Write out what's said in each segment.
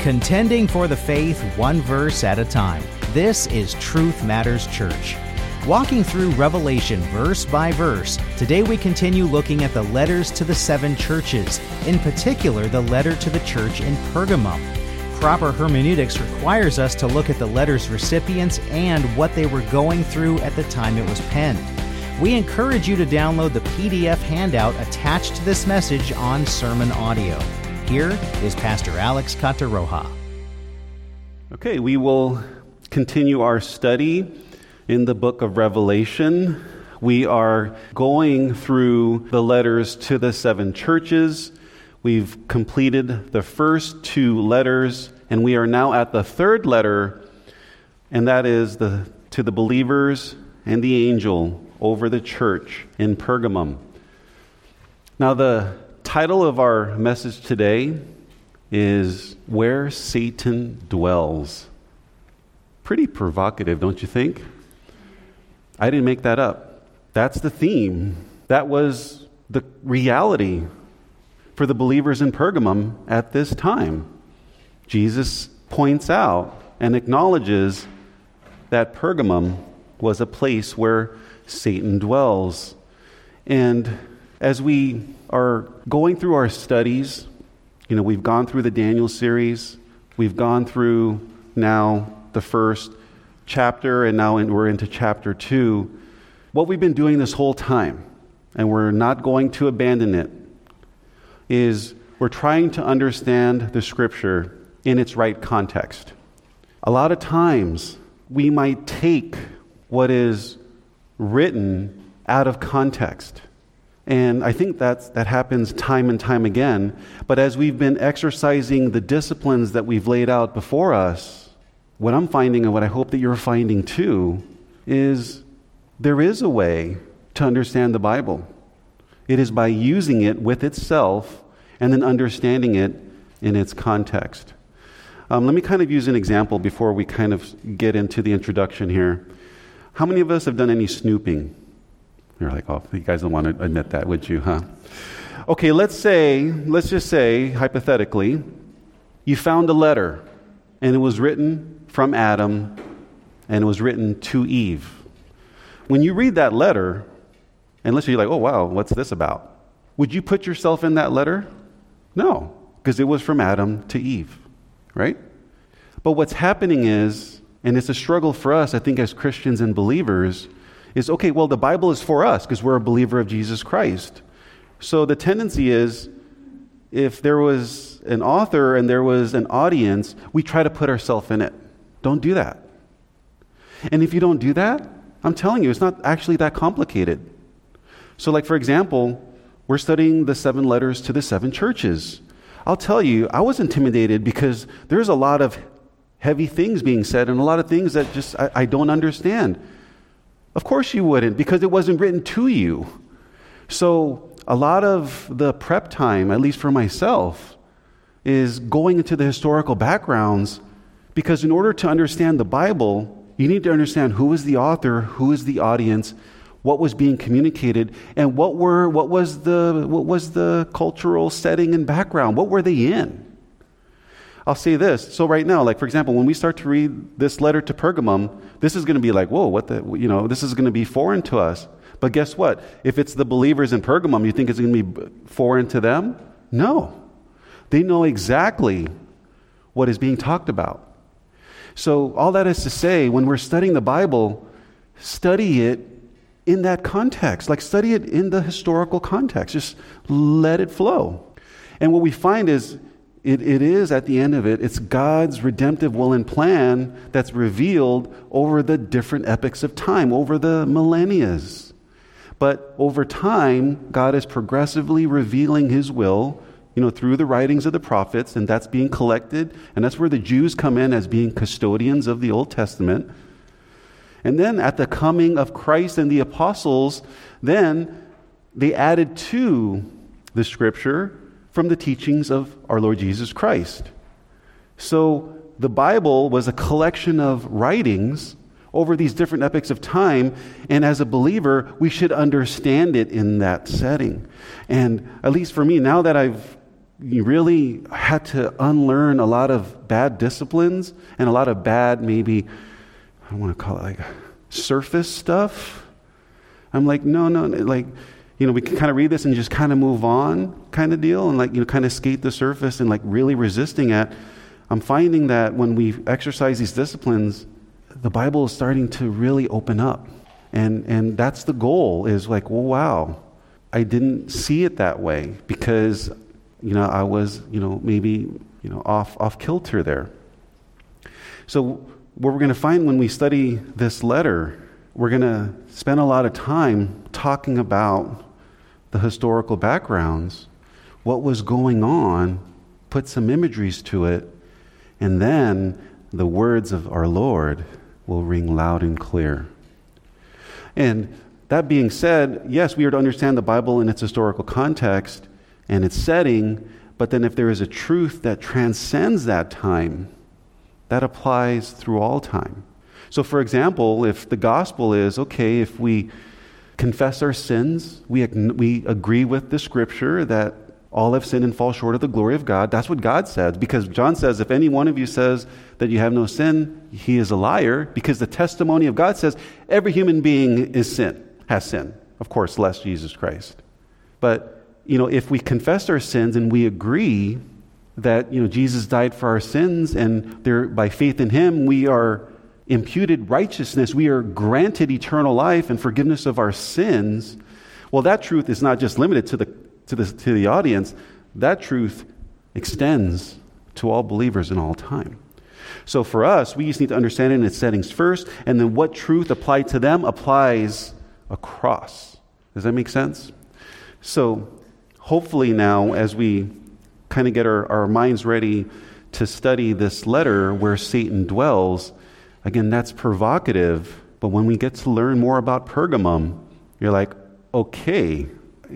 Contending for the faith one verse at a time. This is Truth Matters Church. Walking through Revelation verse by verse, today we continue looking at the letters to the seven churches, in particular the letter to the church in Pergamum. Proper hermeneutics requires us to look at the letter's recipients and what they were going through at the time it was penned. We encourage you to download the PDF handout attached to this message on Sermon Audio. Here is Pastor Alex Cataroja. Okay, we will continue our study in the book of Revelation. We are going through the letters to the seven churches. We've completed the first two letters, and we are now at the third letter, and that is the, to the believers and the angel over the church in Pergamum. Now, the title of our message today is Where Satan Dwells. Pretty provocative, don't you think? I didn't make that up. That's the theme. That was the reality for the believers in Pergamum at this time. Jesus points out and acknowledges that Pergamum was a place where Satan dwells. And as we are going through our studies, you know, we've gone through the Daniel series, we've gone through now the first chapter, and now we're into chapter two. What we've been doing this whole time, and we're not going to abandon it, is we're trying to understand the scripture in its right context. A lot of times, we might take what is written out of context. And I think that's, that happens time and time again. But as we've been exercising the disciplines that we've laid out before us, what I'm finding and what I hope that you're finding too is there is a way to understand the Bible. It is by using it with itself and then understanding it in its context. Um, let me kind of use an example before we kind of get into the introduction here. How many of us have done any snooping? You're like, oh, you guys don't want to admit that, would you, huh? Okay, let's say, let's just say, hypothetically, you found a letter and it was written from Adam and it was written to Eve. When you read that letter, and let's say you're like, oh, wow, what's this about? Would you put yourself in that letter? No, because it was from Adam to Eve, right? But what's happening is, and it's a struggle for us, I think, as Christians and believers is okay, well, the Bible is for us because we're a believer of Jesus Christ. So the tendency is if there was an author and there was an audience, we try to put ourselves in it. Don't do that. And if you don't do that, I'm telling you, it's not actually that complicated. So, like, for example, we're studying the seven letters to the seven churches. I'll tell you, I was intimidated because there's a lot of heavy things being said and a lot of things that just I, I don't understand. Of course you wouldn't, because it wasn't written to you. So, a lot of the prep time, at least for myself, is going into the historical backgrounds because in order to understand the Bible, you need to understand who is the author, who is the audience, what was being communicated, and what were what was the what was the cultural setting and background? What were they in? I'll say this. So right now, like for example, when we start to read this letter to Pergamum, this is going to be like, whoa, what the, you know, this is going to be foreign to us. But guess what? If it's the believers in Pergamum, you think it's going to be foreign to them? No. They know exactly what is being talked about. So all that is to say, when we're studying the Bible, study it in that context. Like study it in the historical context. Just let it flow. And what we find is it, it is, at the end of it, it's God's redemptive will and plan that's revealed over the different epochs of time, over the millennias. But over time, God is progressively revealing his will, you know, through the writings of the prophets, and that's being collected, and that's where the Jews come in as being custodians of the Old Testament. And then at the coming of Christ and the apostles, then they added to the scripture from the teachings of our Lord Jesus Christ. So the Bible was a collection of writings over these different epochs of time, and as a believer, we should understand it in that setting. And at least for me, now that I've really had to unlearn a lot of bad disciplines and a lot of bad, maybe, I don't want to call it like surface stuff. I'm like, no, no, like, you know, we can kind of read this and just kind of move on, kind of deal, and like, you know, kind of skate the surface and like really resisting it. I'm finding that when we exercise these disciplines, the Bible is starting to really open up. And, and that's the goal is like, well, wow, I didn't see it that way because, you know, I was, you know, maybe, you know, off, off kilter there. So what we're going to find when we study this letter, we're going to spend a lot of time talking about the historical backgrounds, what was going on, put some imageries to it, and then the words of our Lord will ring loud and clear. And that being said, yes, we are to understand the Bible in its historical context and its setting, but then if there is a truth that transcends that time, that applies through all time. So, for example, if the gospel is okay, if we confess our sins, we, we agree with the scripture that all have sinned and fall short of the glory of God. That's what God says. Because John says, if any one of you says that you have no sin, he is a liar. Because the testimony of God says every human being is sin, has sin. Of course, less Jesus Christ. But, you know, if we confess our sins and we agree that, you know, Jesus died for our sins and there, by faith in him, we are imputed righteousness, we are granted eternal life and forgiveness of our sins. Well, that truth is not just limited to the to the, to the audience, that truth extends to all believers in all time. So for us, we just need to understand it in its settings first, and then what truth applied to them applies across. Does that make sense? So hopefully now, as we kind of get our, our minds ready to study this letter where Satan dwells, again, that's provocative, but when we get to learn more about Pergamum, you're like, okay,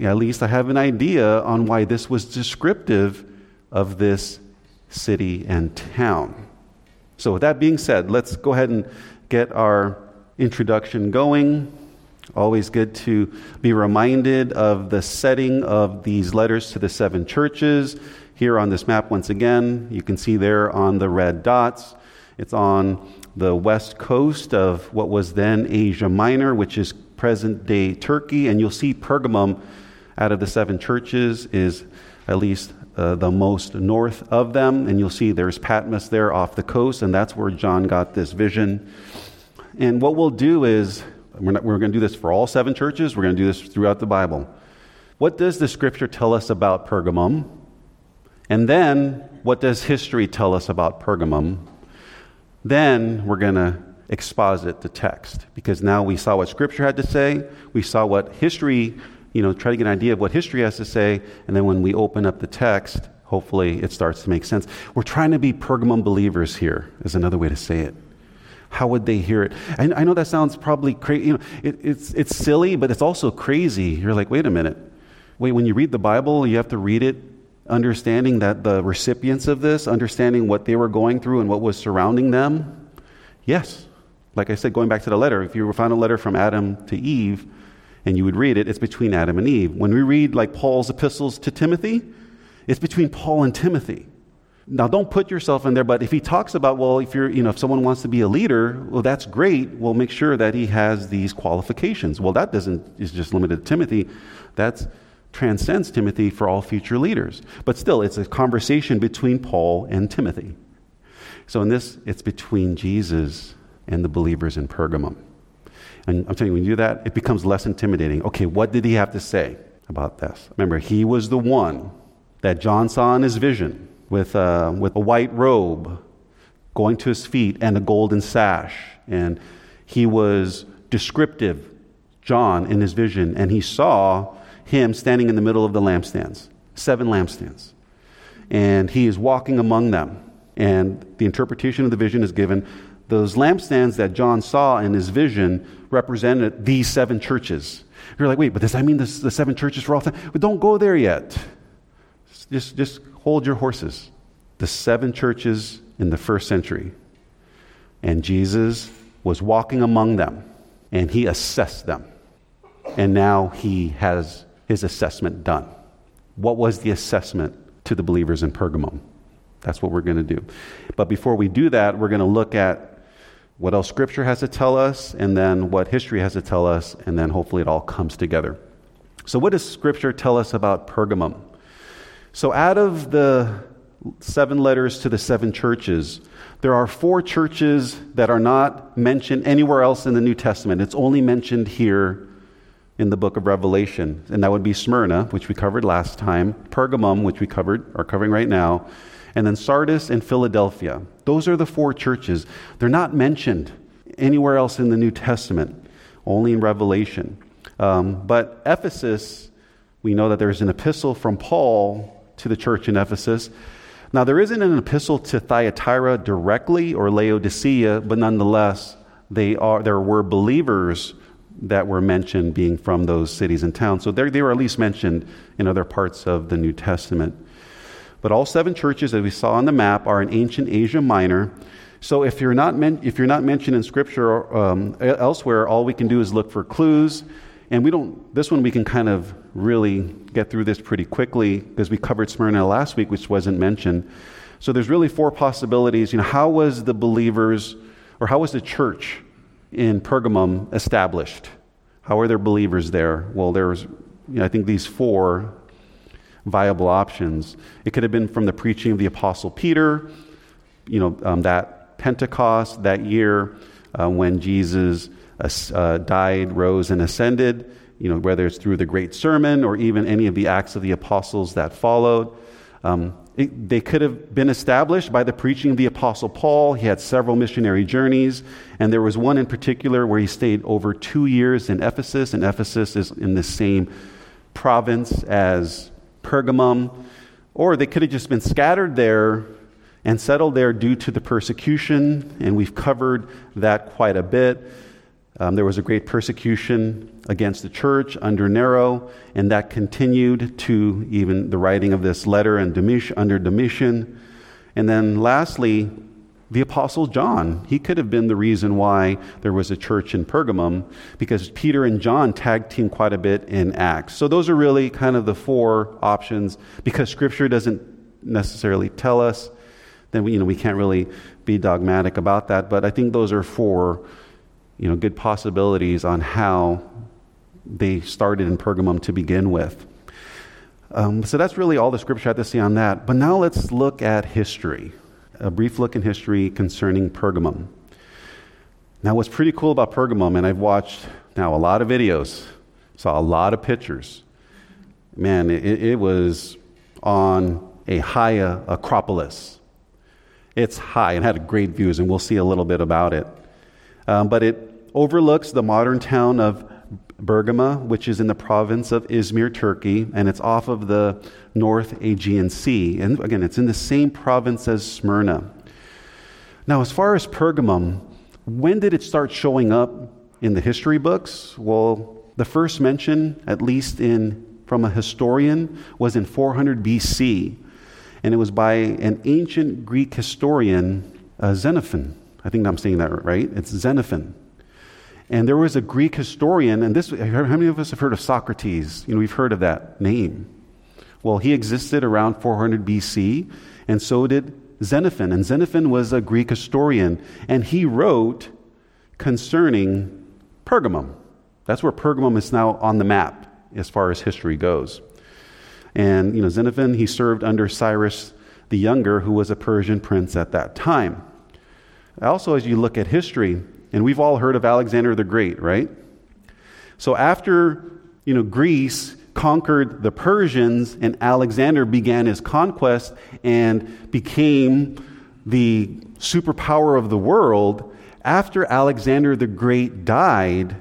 at least I have an idea on why this was descriptive of this city and town. So, with that being said, let's go ahead and get our introduction going. Always good to be reminded of the setting of these letters to the seven churches. Here on this map, once again, you can see there on the red dots. It's on the west coast of what was then Asia Minor, which is present day Turkey, and you'll see Pergamum out of the seven churches is at least uh, the most north of them. And you'll see there's Patmos there off the coast, and that's where John got this vision. And what we'll do is, we're, we're going to do this for all seven churches, we're going to do this throughout the Bible. What does the scripture tell us about Pergamum? And then, what does history tell us about Pergamum? Then, we're going to exposit the text because now we saw what scripture had to say, we saw what history you know, try to get an idea of what history has to say, and then when we open up the text, hopefully it starts to make sense. We're trying to be Pergamum believers here, is another way to say it. How would they hear it? I, I know that sounds probably crazy. You know, it, it's, it's silly, but it's also crazy. You're like, wait a minute. Wait, when you read the Bible, you have to read it understanding that the recipients of this, understanding what they were going through and what was surrounding them? Yes. Like I said, going back to the letter, if you found a letter from Adam to Eve, and you would read it, it's between Adam and Eve. When we read like Paul's epistles to Timothy, it's between Paul and Timothy. Now, don't put yourself in there, but if he talks about, well, if you're, you know, if someone wants to be a leader, well, that's great. We'll make sure that he has these qualifications. Well, that doesn't is just limited to Timothy. That transcends Timothy for all future leaders. But still, it's a conversation between Paul and Timothy. So in this, it's between Jesus and the believers in Pergamum. And I'm telling you, when you do that, it becomes less intimidating. Okay, what did he have to say about this? Remember, he was the one that John saw in his vision with, uh, with a white robe going to his feet and a golden sash. And he was descriptive, John, in his vision, and he saw him standing in the middle of the lampstands, seven lampstands. And he is walking among them. And the interpretation of the vision is given those lampstands that John saw in his vision represented these seven churches. You're like, wait, but does that mean this, the seven churches for all time? But don't go there yet. Just, just hold your horses. The seven churches in the first century. And Jesus was walking among them, and he assessed them. And now he has his assessment done. What was the assessment to the believers in Pergamum. That's what we're going to do. But before we do that, we're going to look at what else Scripture has to tell us, and then what history has to tell us, and then hopefully it all comes together. So, what does Scripture tell us about Pergamum? So, out of the seven letters to the seven churches, there are four churches that are not mentioned anywhere else in the New Testament. It's only mentioned here in the book of Revelation. And that would be Smyrna, which we covered last time, Pergamum, which we covered, are covering right now, and then Sardis and Philadelphia. Those are the four churches. They're not mentioned anywhere else in the New Testament, only in Revelation. Um, but Ephesus, we know that there's an epistle from Paul to the church in Ephesus. Now, there isn't an epistle to Thyatira directly or Laodicea, but nonetheless, they are, there were believers that were mentioned being from those cities and towns. So they were at least mentioned in other parts of the New Testament. But all seven churches that we saw on the map are in ancient Asia Minor. So if you're not, men- if you're not mentioned in Scripture um, elsewhere, all we can do is look for clues. And we don't, this one we can kind of really get through this pretty quickly because we covered Smyrna last week, which wasn't mentioned. So there's really four possibilities. You know, how was the believers, or how was the church in Pergamum established? How are there believers there? Well, there's, you know, I think these four viable options. It could have been from the preaching of the Apostle Peter, you know, um, that Pentecost, that year uh, when Jesus uh, uh, died, rose, and ascended, you know, whether it's through the great sermon or even any of the acts of the apostles that followed. Um, it, they could have been established by the preaching of the Apostle Paul. He had several missionary journeys, and there was one in particular where he stayed over two years in Ephesus, and Ephesus is in the same province as Pergamum. Or they could have just been scattered there and settled there due to the persecution, and we've covered that quite a bit. Um, there was a great persecution against the church under Nero, and that continued to even the writing of this letter and Domitian, under Domitian. And then lastly, the Apostle John. He could have been the reason why there was a church in Pergamum because Peter and John tag team quite a bit in Acts. So those are really kind of the four options because Scripture doesn't necessarily tell us. Then we, you know, we can't really be dogmatic about that. But I think those are four you know, good possibilities on how they started in Pergamum to begin with. Um, so that's really all the scripture I have to say on that. But now let's look at history. A brief look in history concerning Pergamum. Now, what's pretty cool about Pergamum, and I've watched now a lot of videos, saw a lot of pictures. Man, it, it was on a high uh, acropolis. It's high and had great views, and we'll see a little bit about it. Um, but it overlooks the modern town of Bergama, which is in the province of Izmir, Turkey, and it's off of the North Aegean Sea. And again, it's in the same province as Smyrna. Now, as far as Pergamum, when did it start showing up in the history books? Well, the first mention, at least in from a historian, was in 400 BC, and it was by an ancient Greek historian, uh, Xenophon. I think I'm saying that right. It's Xenophon. And there was a Greek historian, and this, how many of us have heard of Socrates? You know, we've heard of that name. Well, he existed around 400 BC, and so did Xenophon. And Xenophon was a Greek historian, and he wrote concerning Pergamum. That's where Pergamum is now on the map as far as history goes. And, you know, Xenophon, he served under Cyrus the Younger, who was a Persian prince at that time. Also, as you look at history, and we've all heard of Alexander the Great, right? So after, you know, Greece conquered the Persians and Alexander began his conquest and became the superpower of the world, after Alexander the Great died,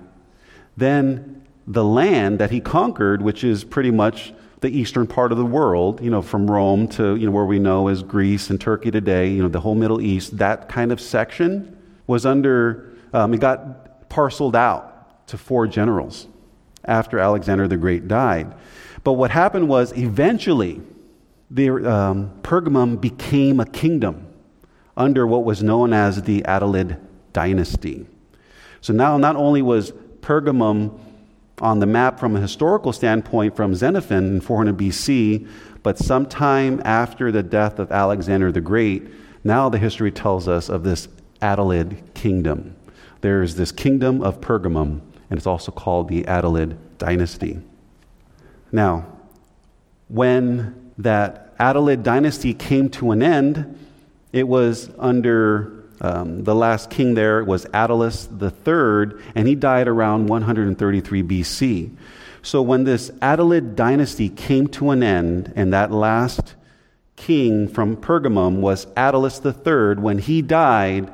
then the land that he conquered, which is pretty much the eastern part of the world, you know, from Rome to, you know, where we know as Greece and Turkey today, you know, the whole Middle East, that kind of section was under, um, it got parceled out to four generals after Alexander the Great died. But what happened was eventually, the, um, Pergamum became a kingdom under what was known as the Attalid dynasty. So now, not only was Pergamum on the map from a historical standpoint from Xenophon in 400 BC, But sometime after the death of Alexander the Great, now the history tells us of this Attalid kingdom. There's this kingdom of Pergamum, and it's also called the Attalid dynasty. Now, when that Attalid dynasty came to an end, it was under um, the last king there was Attalus III, and he died around 133 BC. So when this Attalid dynasty came to an end, and that last king from Pergamum was Attalus III, when he died,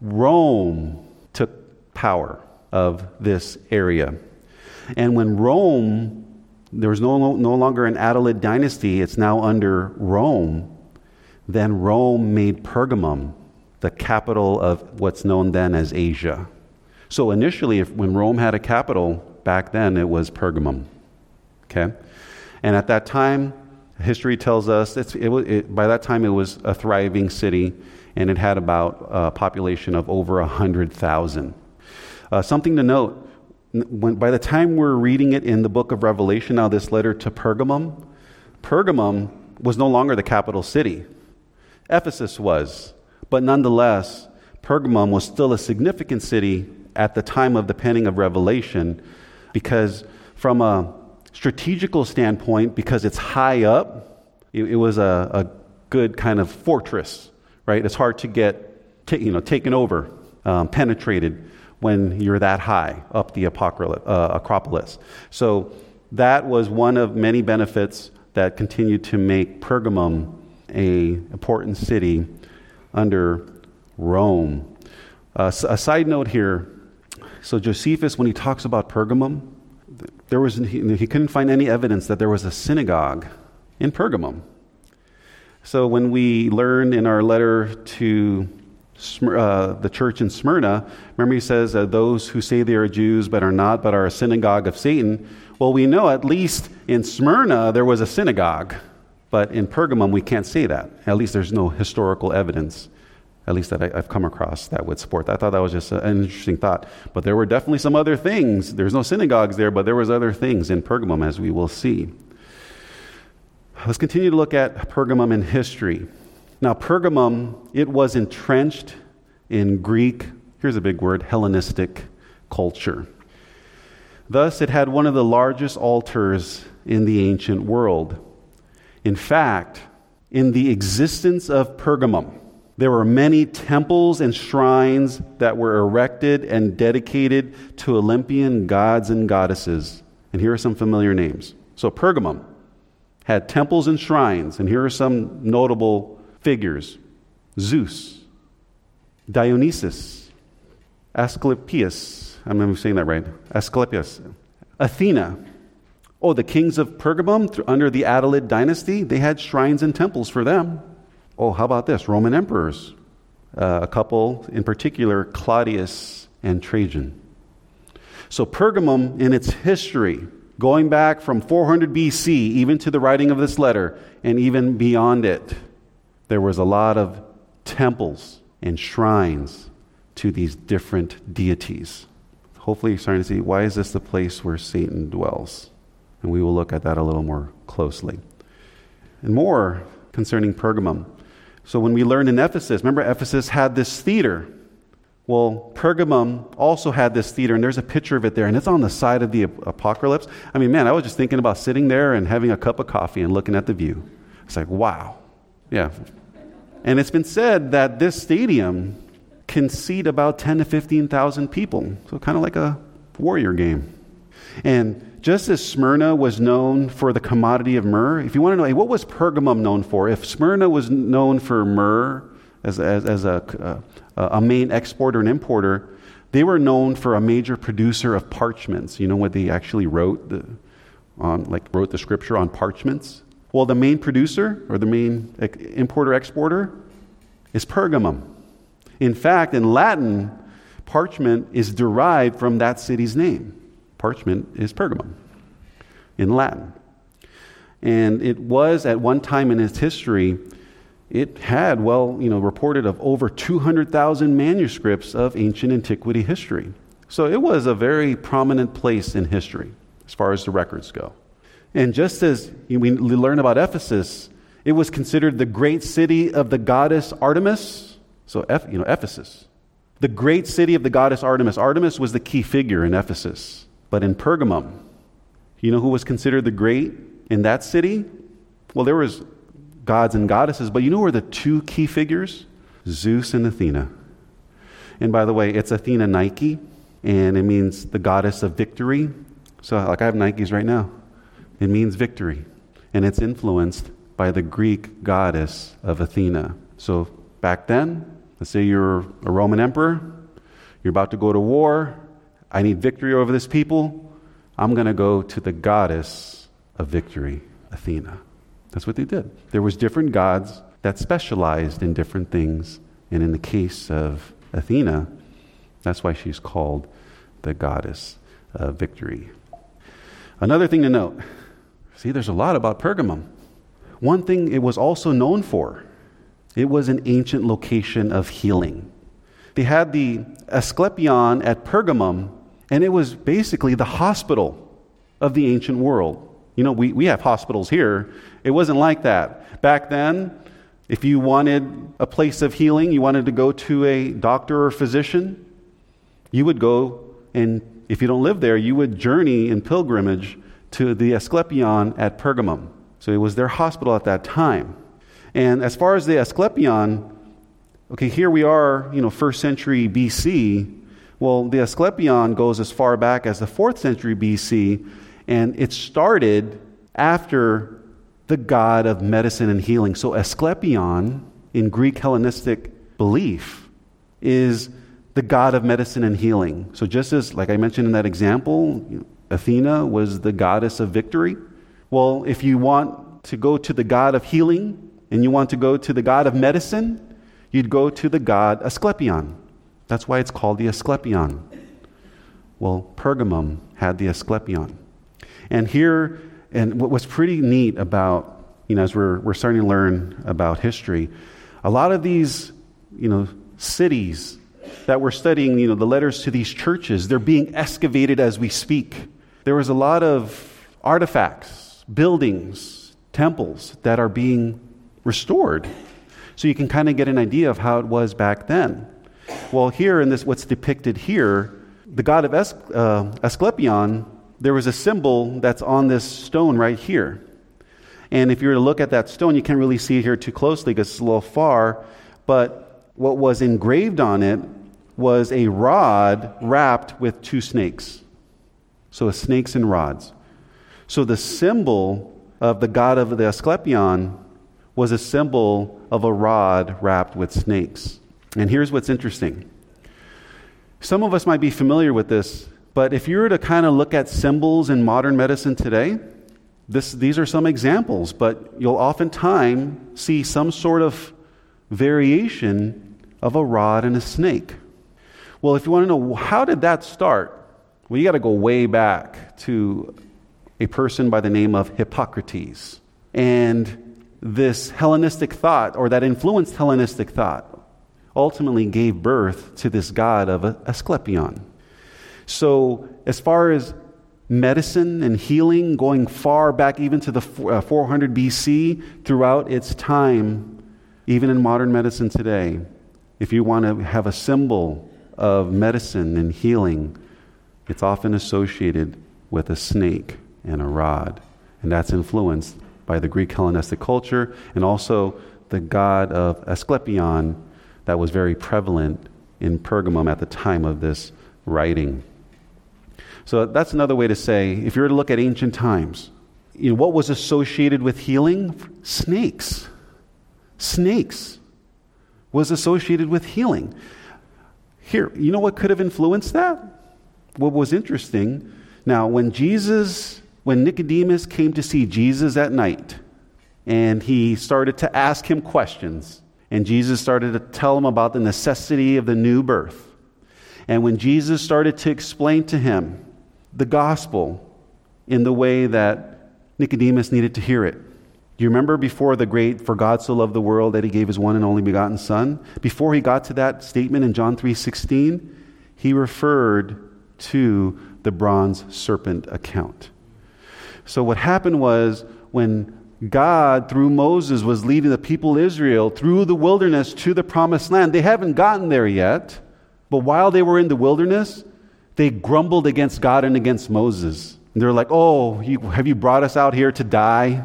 Rome took power of this area. And when Rome, there was no, no longer an Attalid dynasty, it's now under Rome, then Rome made Pergamum the capital of what's known then as Asia. So initially, if, when Rome had a capital back then, it was Pergamum. Okay? And at that time, history tells us it, it, by that time it was a thriving city and it had about a population of over 100,000. Uh, something to note when, by the time we're reading it in the book of Revelation, now this letter to Pergamum, Pergamum was no longer the capital city. Ephesus was. But nonetheless, Pergamum was still a significant city at the time of the penning of Revelation because, from a strategical standpoint, because it's high up, it, it was a, a, good kind of fortress, right? It's hard to get t- you know, taken over, um, penetrated when you're that high up the uh, Acropolis. So that was one of many benefits that continued to make Pergamum a important city under Rome. Uh, a side note here so, Josephus, when he talks about Pergamum, there was, he, he couldn't find any evidence that there was a synagogue in Pergamum. So, when we learn in our letter to uh, the church in Smyrna, remember he says, uh, Those who say they are Jews but are not, but are a synagogue of Satan. Well, we know at least in Smyrna there was a synagogue. But in Pergamum, we can't say that. At least there's no historical evidence, at least that I, have come across, that would support that. I thought that was just an interesting thought. But there were definitely some other things. There's no synagogues there, but there was other things in Pergamum, as we will see. Let's continue to look at Pergamum in history. Now, Pergamum, it was entrenched in Greek, here's a big word, Hellenistic culture. Thus, it had one of the largest altars in the ancient world. In fact, in the existence of Pergamum, there were many temples and shrines that were erected and dedicated to Olympian gods and goddesses. And here are some familiar names. So, Pergamum had temples and shrines, and here are some notable figures Zeus, Dionysus, Asclepius, I'm saying that right, Asclepius, Athena, Oh, the kings of Pergamum under the Attalid dynasty, they had shrines and temples for them. Oh, how about this? Roman emperors. Uh, a couple in particular, Claudius and Trajan. So, Pergamum, in its history, going back from 400 BC, even to the writing of this letter, and even beyond it, there was a lot of temples and shrines to these different deities. Hopefully, you're starting to see why is this the place where Satan dwells? And we will look at that a little more closely. And more concerning Pergamum. So when we learned in Ephesus, remember Ephesus had this theater. Well, Pergamum also had this theater, and there's a picture of it there, and it's on the side of the acropolis. I mean, man, I was just thinking about sitting there and having a cup of coffee and looking at the view. It's like, wow. Yeah. And it's been said that this stadium can seat about 10 to 15,000 people. So kind of like a warrior game. And just as Smyrna was known for the commodity of myrrh, if you want to know, hey, what was Pergamum known for? If Smyrna was known for myrrh as, as, as a, a, uh, a main exporter and importer, they were known for a major producer of parchments. You know what they actually wrote? The, on, like wrote the scripture on parchments? Well, the main producer or the main importer exporter is Pergamum. In fact, in Latin, parchment is derived from that city's name parchment is Pergamum in Latin. And it was at one time in its history, it had, well, you know, reported of over 200,000 manuscripts of ancient antiquity history. So it was a very prominent place in history as far as the records go. And just as we learn about Ephesus, it was considered the great city of the goddess Artemis. So, you know, Ephesus. The great city of the goddess Artemis. Artemis was the key figure in Ephesus. But in Pergamum, you know who was considered the great in that city? Well, there was gods and goddesses, but you know who were the two key figures? Zeus and Athena. And by the way, it's Athena Nike, and it means the goddess of victory. So, like I have Nikes right now. It means victory. And it's influenced by the Greek goddess of Athena. So, back then, let's say you're a Roman emperor, you're about to go to war, I need victory over this people. I'm going to go to the goddess of victory, Athena. That's what they did. There was different gods that specialized in different things. And in the case of Athena, that's why she's called the goddess of victory. Another thing to note see, there's a lot about Pergamum. One thing it was also known for it was an ancient location of healing. They had the Asclepion at Pergamum, and it was basically the hospital of the ancient world. You know, we, we have hospitals here. It wasn't like that. Back then, if you wanted a place of healing, you wanted to go to a doctor or physician, you would go, and if you don't live there, you would journey in pilgrimage to the Asclepion at Pergamum. So it was their hospital at that time. And as far as the Asclepion, okay, here we are, you know, first century BC. Well, the Asclepion goes as far back as the fourth century BC, and it started after the god of medicine and healing. So Asclepion, in Greek Hellenistic belief, is the god of medicine and healing. So just as, like I mentioned in that example, Athena was the goddess of victory. Well, if you want to go to the god of healing and you want to go to the god of medicine, you'd go to the god Asclepion. That's why it's called the Asclepion. Well, Pergamum had the Asclepion. And here, and what was pretty neat about, you know, as we're, we're starting to learn about history, a lot of these, you know, cities that we're studying, you know, the letters to these churches, they're being excavated as we speak. There was a lot of artifacts, buildings, temples that are being restored. So you can kind of get an idea of how it was back then. Well, here in this, what's depicted here, the god of uh, Asclepion there was a symbol that's on this stone right here. And if you were to look at that stone, you can't really see it here too closely because it's a little far. But what was engraved on it was a rod wrapped with two snakes. So, snakes and rods. So, the symbol of the god of the Asclepion was a symbol of a rod wrapped with snakes. And here's what's interesting. Some of us might be familiar with this but if you were to kind of look at symbols in modern medicine today, this, these are some examples, but you'll oftentimes see some sort of variation of a rod and a snake. Well, if you want to know how did that start, well, you got to go way back to a person by the name of Hippocrates. And this Hellenistic thought, or that influenced Hellenistic thought, ultimately gave birth to this god of Asclepion. So, as far as medicine and healing, going far back even to the 400 uh, BC, throughout its time, even in modern medicine today, if you want to have a symbol of medicine and healing, it's often associated with a snake and a rod. And that's influenced by the Greek Hellenistic culture and also the god of Asclepion that was very prevalent in Pergamum at the time of this writing. So that's another way to say, if you were to look at ancient times, you know, what was associated with healing? Snakes. Snakes was associated with healing. Here, you know what could have influenced that? What was interesting, now, when Jesus, when Nicodemus came to see Jesus at night, and he started to ask him questions, and Jesus started to tell him about the necessity of the new birth. And when Jesus started to explain to him the gospel in the way that Nicodemus needed to hear it. Do you remember before the great for God so loved the world that he gave his one and only begotten son? Before he got to that statement in John 3:16, he referred to the bronze serpent account. So, what happened was when God, through Moses, was leading the people of Israel through the wilderness to the promised land, they haven't gotten there yet. But while they were in the wilderness, they grumbled against God and against Moses. And they're like, Oh, you, have you brought us out here to die?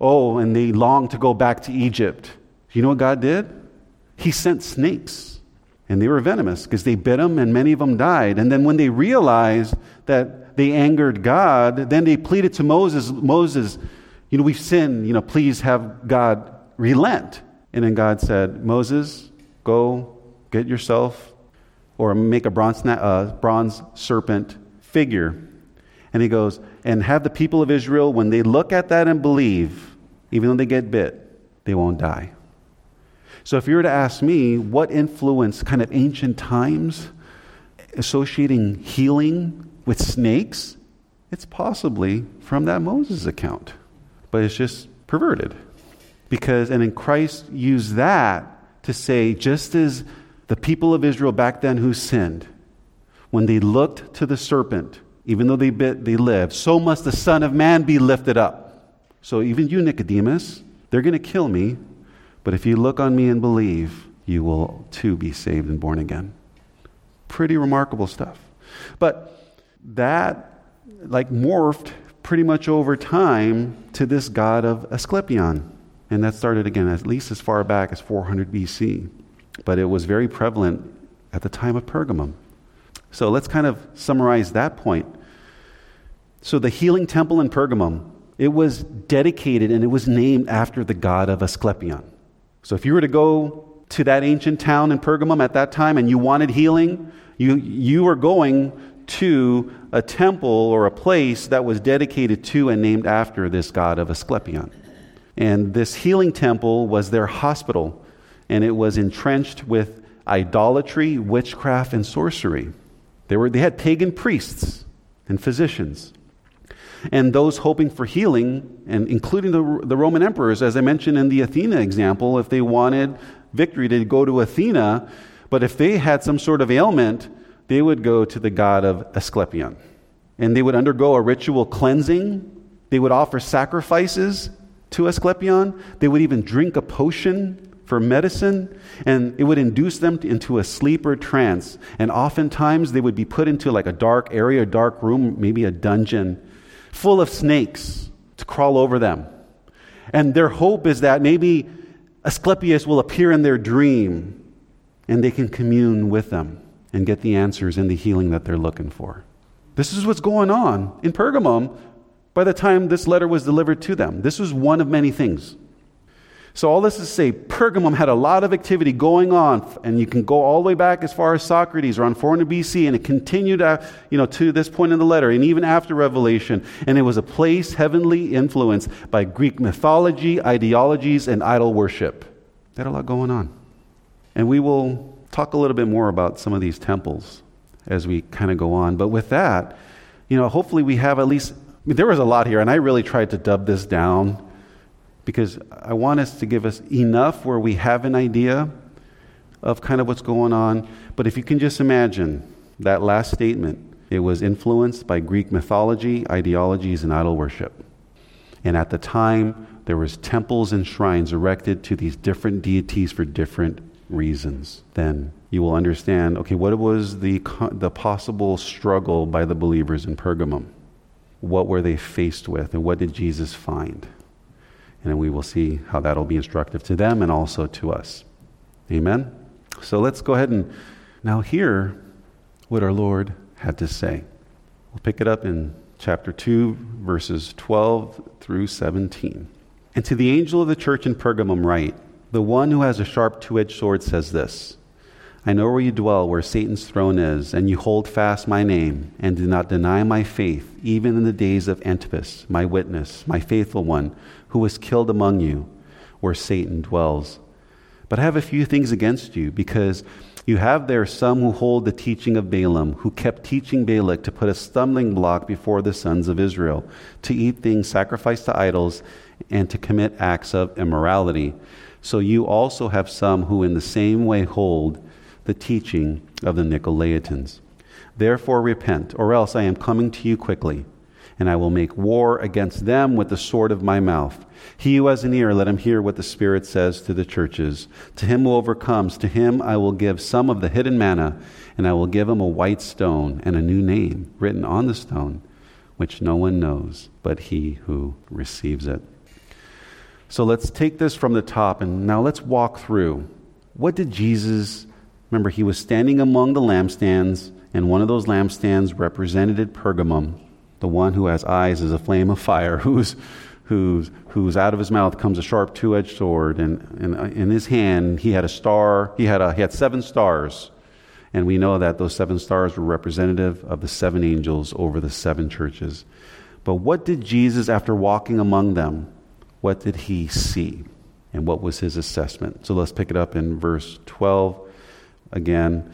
Oh, and they longed to go back to Egypt. You know what God did? He sent snakes. And they were venomous because they bit them and many of them died. And then when they realized that they angered God, then they pleaded to Moses, Moses, you know, we've sinned, you know, please have God relent. And then God said, Moses, go get yourself or make a bronze, uh, bronze serpent figure. And he goes, and have the people of Israel, when they look at that and believe, even though they get bit, they won't die. So if you were to ask me what influenced kind of ancient times associating healing with snakes, it's possibly from that Moses account. But it's just perverted. Because, and then Christ used that to say, just as the people of Israel back then who sinned, when they looked to the serpent, even though they bit, they lived, so must the Son of Man be lifted up. So even you, Nicodemus, they're going to kill me, but if you look on me and believe, you will too be saved and born again. Pretty remarkable stuff. But that, like, morphed pretty much over time to this god of Asclepion. And that started again, at least as far back as 400 BC. But it was very prevalent at the time of Pergamum. So let's kind of summarize that point. So the healing temple in Pergamum, it was dedicated and it was named after the god of Asclepion. So if you were to go to that ancient town in Pergamum at that time and you wanted healing, you, you were going to a temple or a place that was dedicated to and named after this god of Asclepion. And this healing temple was their hospital, and it was entrenched with idolatry, witchcraft, and sorcery. They, were, they had pagan priests and physicians and those hoping for healing, and including the, the Roman emperors, as I mentioned in the Athena example, if they wanted victory, to go to Athena, but if they had some sort of ailment, they would go to the god of Asclepion. And they would undergo a ritual cleansing. They would offer sacrifices to Asclepion. They would even drink a potion for medicine, and it would induce them into a sleep or trance. And oftentimes they would be put into like a dark area, a dark room, maybe a dungeon, full of snakes to crawl over them. And their hope is that maybe Asclepius will appear in their dream and they can commune with them and get the answers and the healing that they're looking for. This is what's going on in Pergamum by the time this letter was delivered to them. This was one of many things. So, all this is to say, Pergamum had a lot of activity going on, and you can go all the way back as far as Socrates around 400 BC, and it continued uh, you know, to this point in the letter, and even after Revelation. And it was a place heavenly influenced by Greek mythology, ideologies, and idol worship. They had a lot going on. And we will talk a little bit more about some of these temples as we kind of go on. But with that, you know, hopefully we have at least, I mean, there was a lot here, and I really tried to dub this down because I want us to give us enough where we have an idea of kind of what's going on. But if you can just imagine that last statement, it was influenced by Greek mythology, ideologies, and idol worship. And at the time, there was temples and shrines erected to these different deities for different reasons. Then you will understand, okay, what was the, the possible struggle by the believers in Pergamum? What were they faced with, and what did Jesus find? And we will see how that'll be instructive to them and also to us. Amen? So let's go ahead and now hear what our Lord had to say. We'll pick it up in chapter 2, verses 12 through 17. And to the angel of the church in Pergamum, write The one who has a sharp two edged sword says this I know where you dwell, where Satan's throne is, and you hold fast my name, and do not deny my faith, even in the days of Antipas, my witness, my faithful one who was killed among you, where Satan dwells. But I have a few things against you, because you have there some who hold the teaching of Balaam, who kept teaching Balak to put a stumbling block before the sons of Israel, to eat things sacrificed to idols, and to commit acts of immorality. So you also have some who in the same way hold the teaching of the Nicolaitans. Therefore repent, or else I am coming to you quickly and I will make war against them with the sword of my mouth. He who has an ear, let him hear what the Spirit says to the churches. To him who overcomes, to him I will give some of the hidden manna, and I will give him a white stone and a new name written on the stone, which no one knows but he who receives it. So let's take this from the top, and now let's walk through. What did Jesus, remember, he was standing among the lampstands, and one of those lampstands represented Pergamum the one who has eyes as a flame of fire, who's, who's, who's out of his mouth comes a sharp two edged sword, and, and uh, in his hand he had a star, he had, a, he had seven stars. And we know that those seven stars were representative of the seven angels over the seven churches. But what did Jesus, after walking among them, what did he see? And what was his assessment? So let's pick it up in verse 12 again.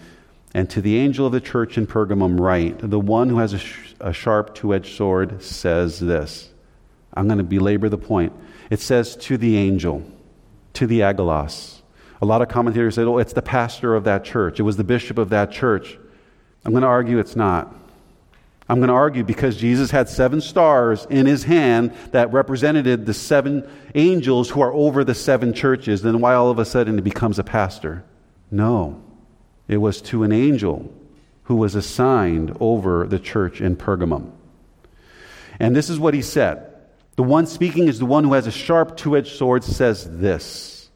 And to the angel of the church in Pergamum, write the one who has a, sh- a sharp two edged sword says this. I'm going to belabor the point. It says to the angel, to the agelos. A lot of commentators say, oh, it's the pastor of that church. It was the bishop of that church. I'm going to argue it's not. I'm going to argue because Jesus had seven stars in his hand that represented the seven angels who are over the seven churches, then why all of a sudden he becomes a pastor? No. It was to an angel who was assigned over the church in Pergamum. And this is what he said. The one speaking is the one who has a sharp two edged sword, says this.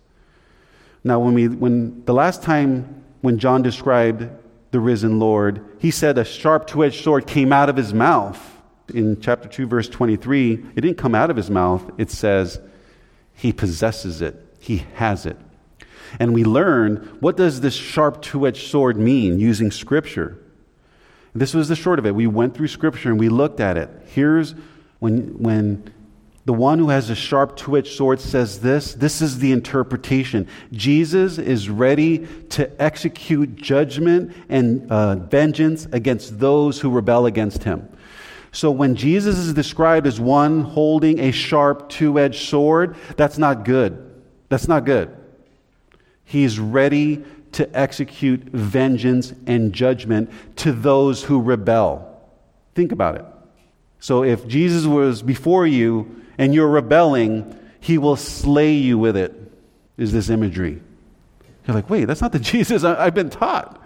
Now, when, we, when the last time when John described the risen Lord, he said a sharp two edged sword came out of his mouth. In chapter 2, verse 23, it didn't come out of his mouth. It says he possesses it, he has it. And we learned what does this sharp two-edged sword mean using scripture? This was the short of it. We went through scripture and we looked at it. Here's when when the one who has a sharp two-edged sword says this this is the interpretation jesus is ready to execute judgment and uh, vengeance against those who rebel against him so when jesus is described as one holding a sharp two-edged sword that's not good that's not good He's ready to execute vengeance and judgment to those who rebel. Think about it. So if Jesus was before you and you're rebelling, he will slay you with it, is this imagery. You're like, wait, that's not the Jesus I, have been taught.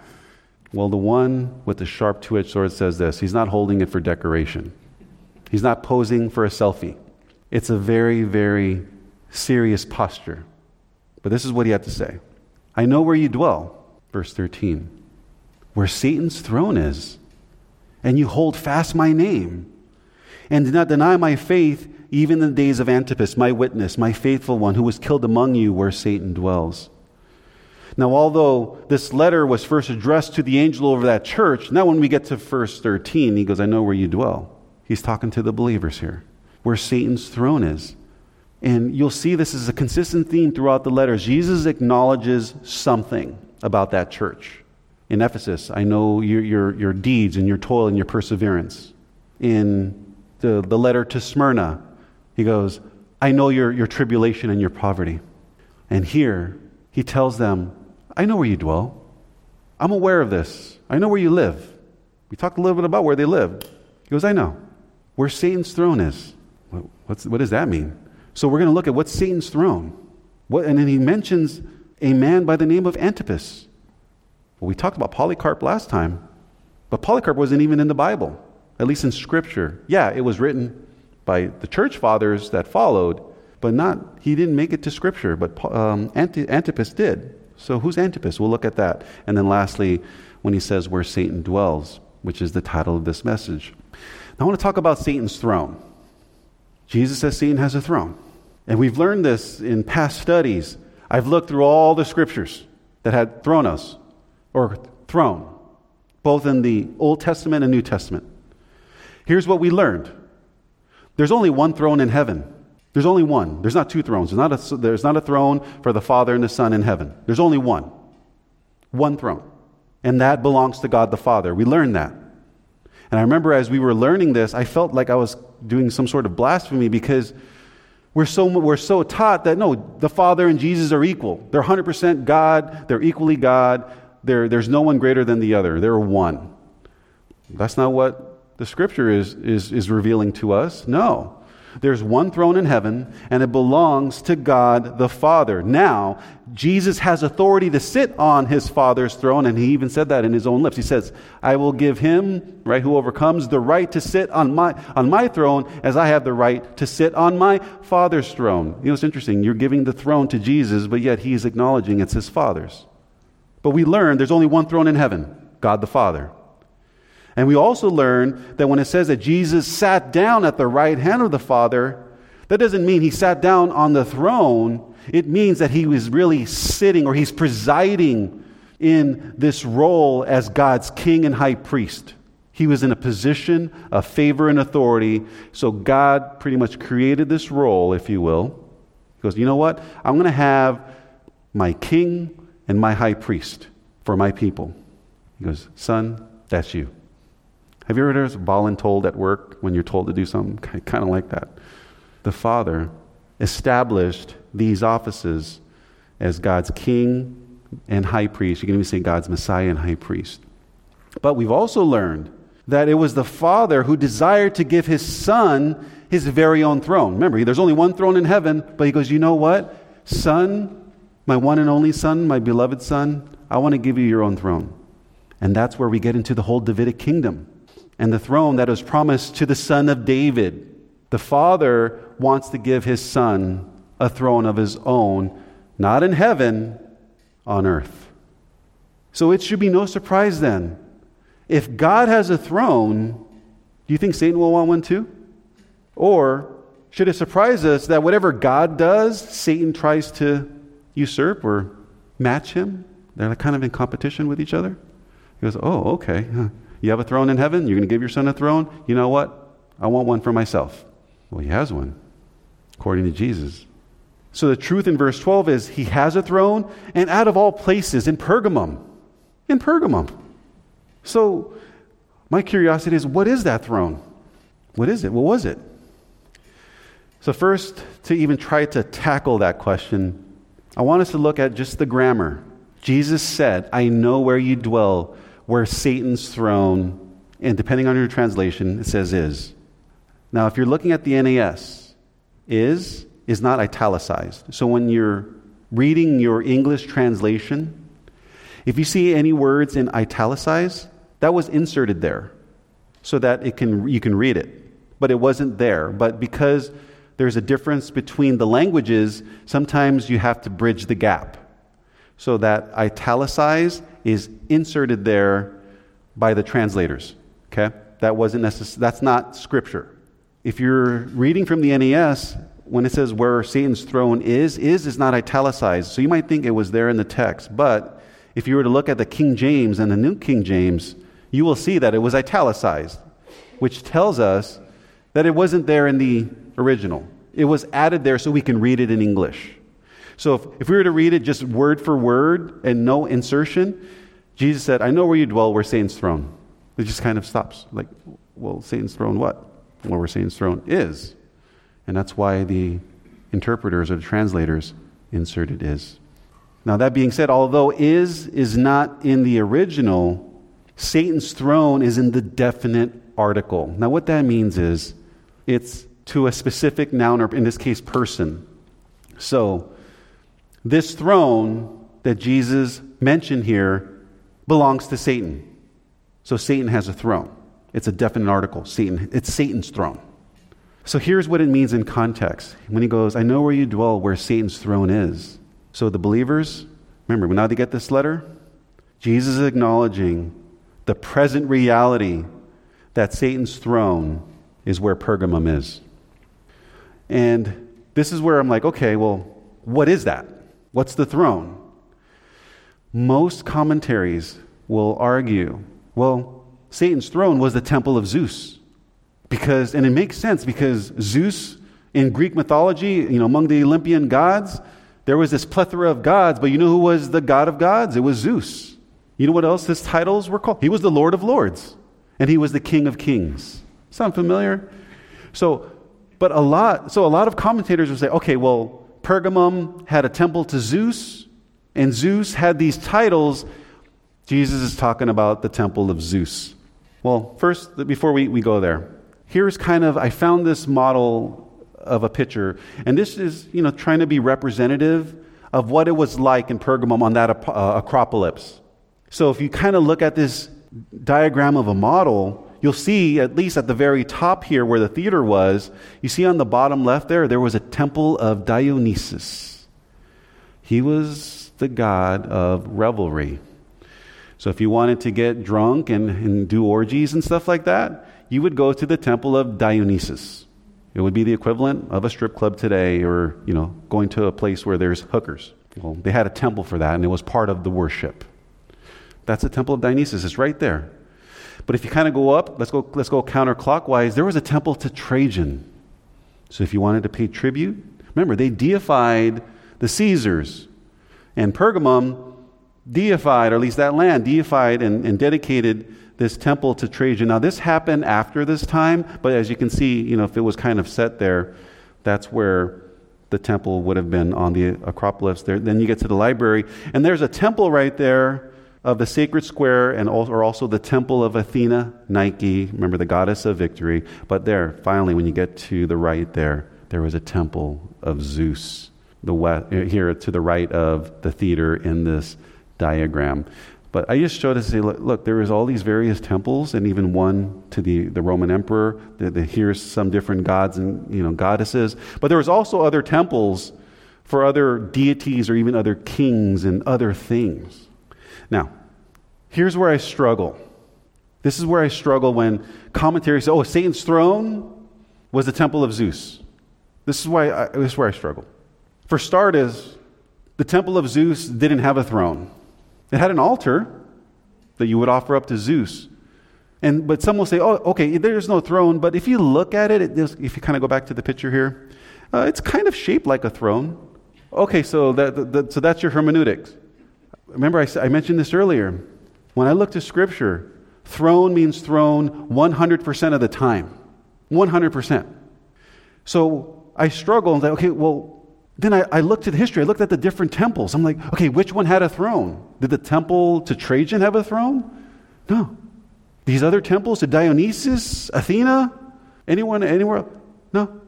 Well, the one with the sharp two edged sword says this He's not holding it for decoration, he's not posing for a selfie. It's a very, very serious posture. But this is what he had to say I know where you dwell, verse 13, where Satan's throne is, and you hold fast my name, and do not deny my faith even in the days of Antipas, my witness, my faithful one, who was killed among you where Satan dwells. Now, although this letter was first addressed to the angel over that church, now when we get to verse 13, he goes, I know where you dwell. He's talking to the believers here, where Satan's throne is. And you'll see this is a consistent theme throughout the letters. Jesus acknowledges something about that church. In Ephesus, I know your, your, your deeds and your toil and your perseverance. In the, the letter to Smyrna, he goes, I know your, your tribulation and your poverty. And here, he tells them, I know where you dwell. I'm aware of this. I know where you live. We talked a little bit about where they lived. He goes, I know. Where Satan's throne is. What's, what does that mean? So we're going to look at what's Satan's throne. What, and then he mentions a man by the name of Antipas. Well, we talked about Polycarp last time, but Polycarp wasn't even in the Bible, at least in Scripture. Yeah, it was written by the church fathers that followed, but not, he didn't make it to Scripture, but um, Antipas did. So who's Antipas? We'll look at that. And then lastly, when he says where Satan dwells, which is the title of this message. Now I want to talk about Satan's throne. Jesus says Satan has a throne. And we've learned this in past studies. I've looked through all the scriptures that had thronos or throne, both in the Old Testament and New Testament. Here's what we learned there's only one throne in heaven. There's only one. There's not two thrones. There's not, a, there's not a throne for the Father and the Son in heaven. There's only one. One throne. And that belongs to God the Father. We learned that. And I remember as we were learning this, I felt like I was doing some sort of blasphemy because we're so, we're so taught that no, the Father and Jesus are equal. They're 100% God, they're equally God, they're, there's no one greater than the other. They're one. That's not what the scripture is, is, is revealing to us? No. There's one throne in heaven, and it belongs to God the Father. Now, Jesus has authority to sit on his Father's throne, and he even said that in his own lips. He says, I will give him, right, who overcomes, the right to sit on my, on my throne as I have the right to sit on my Father's throne. You know, it's interesting. You're giving the throne to Jesus, but yet he's acknowledging it's his Father's. But we learn there's only one throne in heaven God the Father. And we also learn that when it says that Jesus sat down at the right hand of the Father, that doesn't mean he sat down on the throne. It means that he was really sitting or he's presiding in this role as God's king and high priest. He was in a position of favor and authority. So God pretty much created this role, if you will. He goes, You know what? I'm going to have my king and my high priest for my people. He goes, Son, that's you. Have you ever heard of voluntold at work when you're told to do something? Kind of like that. The Father established these offices as God's king and high priest. You can even say God's Messiah and high priest. But we've also learned that it was the Father who desired to give his Son his very own throne. Remember, there's only one throne in heaven, but he goes, You know what? Son, my one and only Son, my beloved Son, I want to give you your own throne. And that's where we get into the whole Davidic kingdom and the throne that was promised to the son of David. The Father wants to give his son a throne of his own, not in heaven, on earth. So it should be no surprise then. If God has a throne, do you think Satan will want one too? Or should it surprise us that whatever God does, Satan tries to usurp or match him? They're kind of in competition with each other. He goes, Oh, okay. You have a throne in heaven? You're going to give your son a throne? You know what? I want one for myself. Well, he has one, according to Jesus. So the truth in verse 12 is he has a throne, and out of all places, in Pergamum. In Pergamum. So my curiosity is what is that throne? What is it? What was it? So, first, to even try to tackle that question, I want us to look at just the grammar. Jesus said, I know where you dwell where Satan's throne, and depending on your translation, it says is. Now, if you're looking at the NAS, is is not italicized. So when you're reading your English translation, if you see any words in italicized, that was inserted there so that it can, you can read it. But it wasn't there. But because there's a difference between the languages, sometimes you have to bridge the gap so that italicized is inserted there by the translators. Okay? That wasn't necess- that's not scripture. If you're reading from the NAS, when it says where Satan's throne is, is is not italicized. So you might think it was there in the text, but if you were to look at the King James and the New King James, you will see that it was italicized, which tells us that it wasn't there in the original. It was added there so we can read it in English. So if, if we were to read it just word for word and no insertion, Jesus said, I know where you dwell, where Satan's throne. It just kind of stops. Like, well, Satan's throne what? Well, where Satan's throne is. And that's why the interpreters or the translators inserted is. Now, that being said, although is is not in the original, Satan's throne is in the definite article. Now, what that means is it's to a specific noun, or in this case, person. So, this throne that Jesus mentioned here belongs to Satan. So Satan has a throne. It's a definite article. Satan, it's Satan's throne. So here's what it means in context. When he goes, I know where you dwell, where Satan's throne is. So the believers, remember, now they get this letter, Jesus is acknowledging the present reality that Satan's throne is where Pergamum is. And this is where I'm like, okay, well, what is that? What's the throne? Most commentaries will argue, well, Satan's throne was the temple of Zeus. Because, and it makes sense because Zeus in Greek mythology, you know, among the Olympian gods, there was this plethora of gods, but you know who was the god of gods? It was Zeus. You know what else his titles were called? He was the Lord of Lords, and he was the King of Kings. Sound familiar? So, but a lot, so a lot of commentators will say, okay, well, Pergamum had a temple to Zeus, and Zeus had these titles. Jesus is talking about the temple of Zeus. Well, first, before we, we go there, here's kind of, I found this model of a picture, and this is, you know, trying to be representative of what it was like in Pergamum on that uh, Acropolis. So if you kind of look at this diagram of a model, you'll see, at least at the very top here where the theater was, you see on the bottom left there, there was a temple of Dionysus. He was the god of revelry. So if you wanted to get drunk and, and do orgies and stuff like that, you would go to the temple of Dionysus. It would be the equivalent of a strip club today or, you know, going to a place where there's hookers. Well, they had a temple for that and it was part of the worship. That's the temple of Dionysus. It's right there. But if you kind of go up, let's go, let's go counterclockwise. There was a temple to Trajan. So if you wanted to pay tribute, remember, they deified the Caesars. And Pergamum deified, or at least that land, deified and, and dedicated this temple to Trajan. Now, this happened after this time, but as you can see, you know, if it was kind of set there, that's where the temple would have been on the Acropolis. There, then you get to the library, and there's a temple right there of the sacred square and also, or also the temple of Athena, Nike, remember the goddess of victory. But there, finally, when you get to the right there, there was a temple of Zeus, the west, here to the right of the theater in this diagram. But I just showed us, say, look, look, there was all these various temples, and even one to the, the Roman emperor. The, the, here's some different gods and you know goddesses. But there was also other temples for other deities or even other kings and other things. Now, here's where I struggle. This is where I struggle when commentaries say, oh, Satan's throne was the temple of Zeus. This is, why I, this is where I struggle. For starters, the temple of Zeus didn't have a throne, it had an altar that you would offer up to Zeus. And, but some will say, oh, okay, there's no throne. But if you look at it, it if you kind of go back to the picture here, uh, it's kind of shaped like a throne. Okay, so, that, that, so that's your hermeneutics. Remember, I, I mentioned this earlier. When I look to Scripture, throne means throne 100% of the time. 100%. So I struggle and say, okay, well, then I, I looked at the history. I looked at the different temples. I'm like, okay, which one had a throne? Did the temple to Trajan have a throne? No. These other temples, to Dionysus, Athena, anyone, anywhere? No.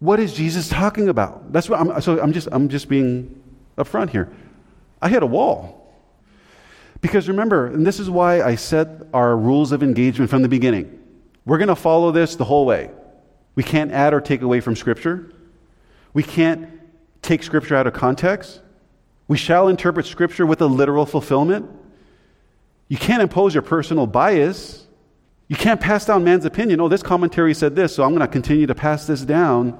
What is Jesus talking about? That's what I'm, so I'm just, I'm just being upfront here. I hit a wall. Because remember, and this is why I set our rules of engagement from the beginning. We're going to follow this the whole way. We can't add or take away from Scripture. We can't take Scripture out of context. We shall interpret Scripture with a literal fulfillment. You can't impose your personal bias. You can't pass down man's opinion. Oh, this commentary said this, so I'm going to continue to pass this down.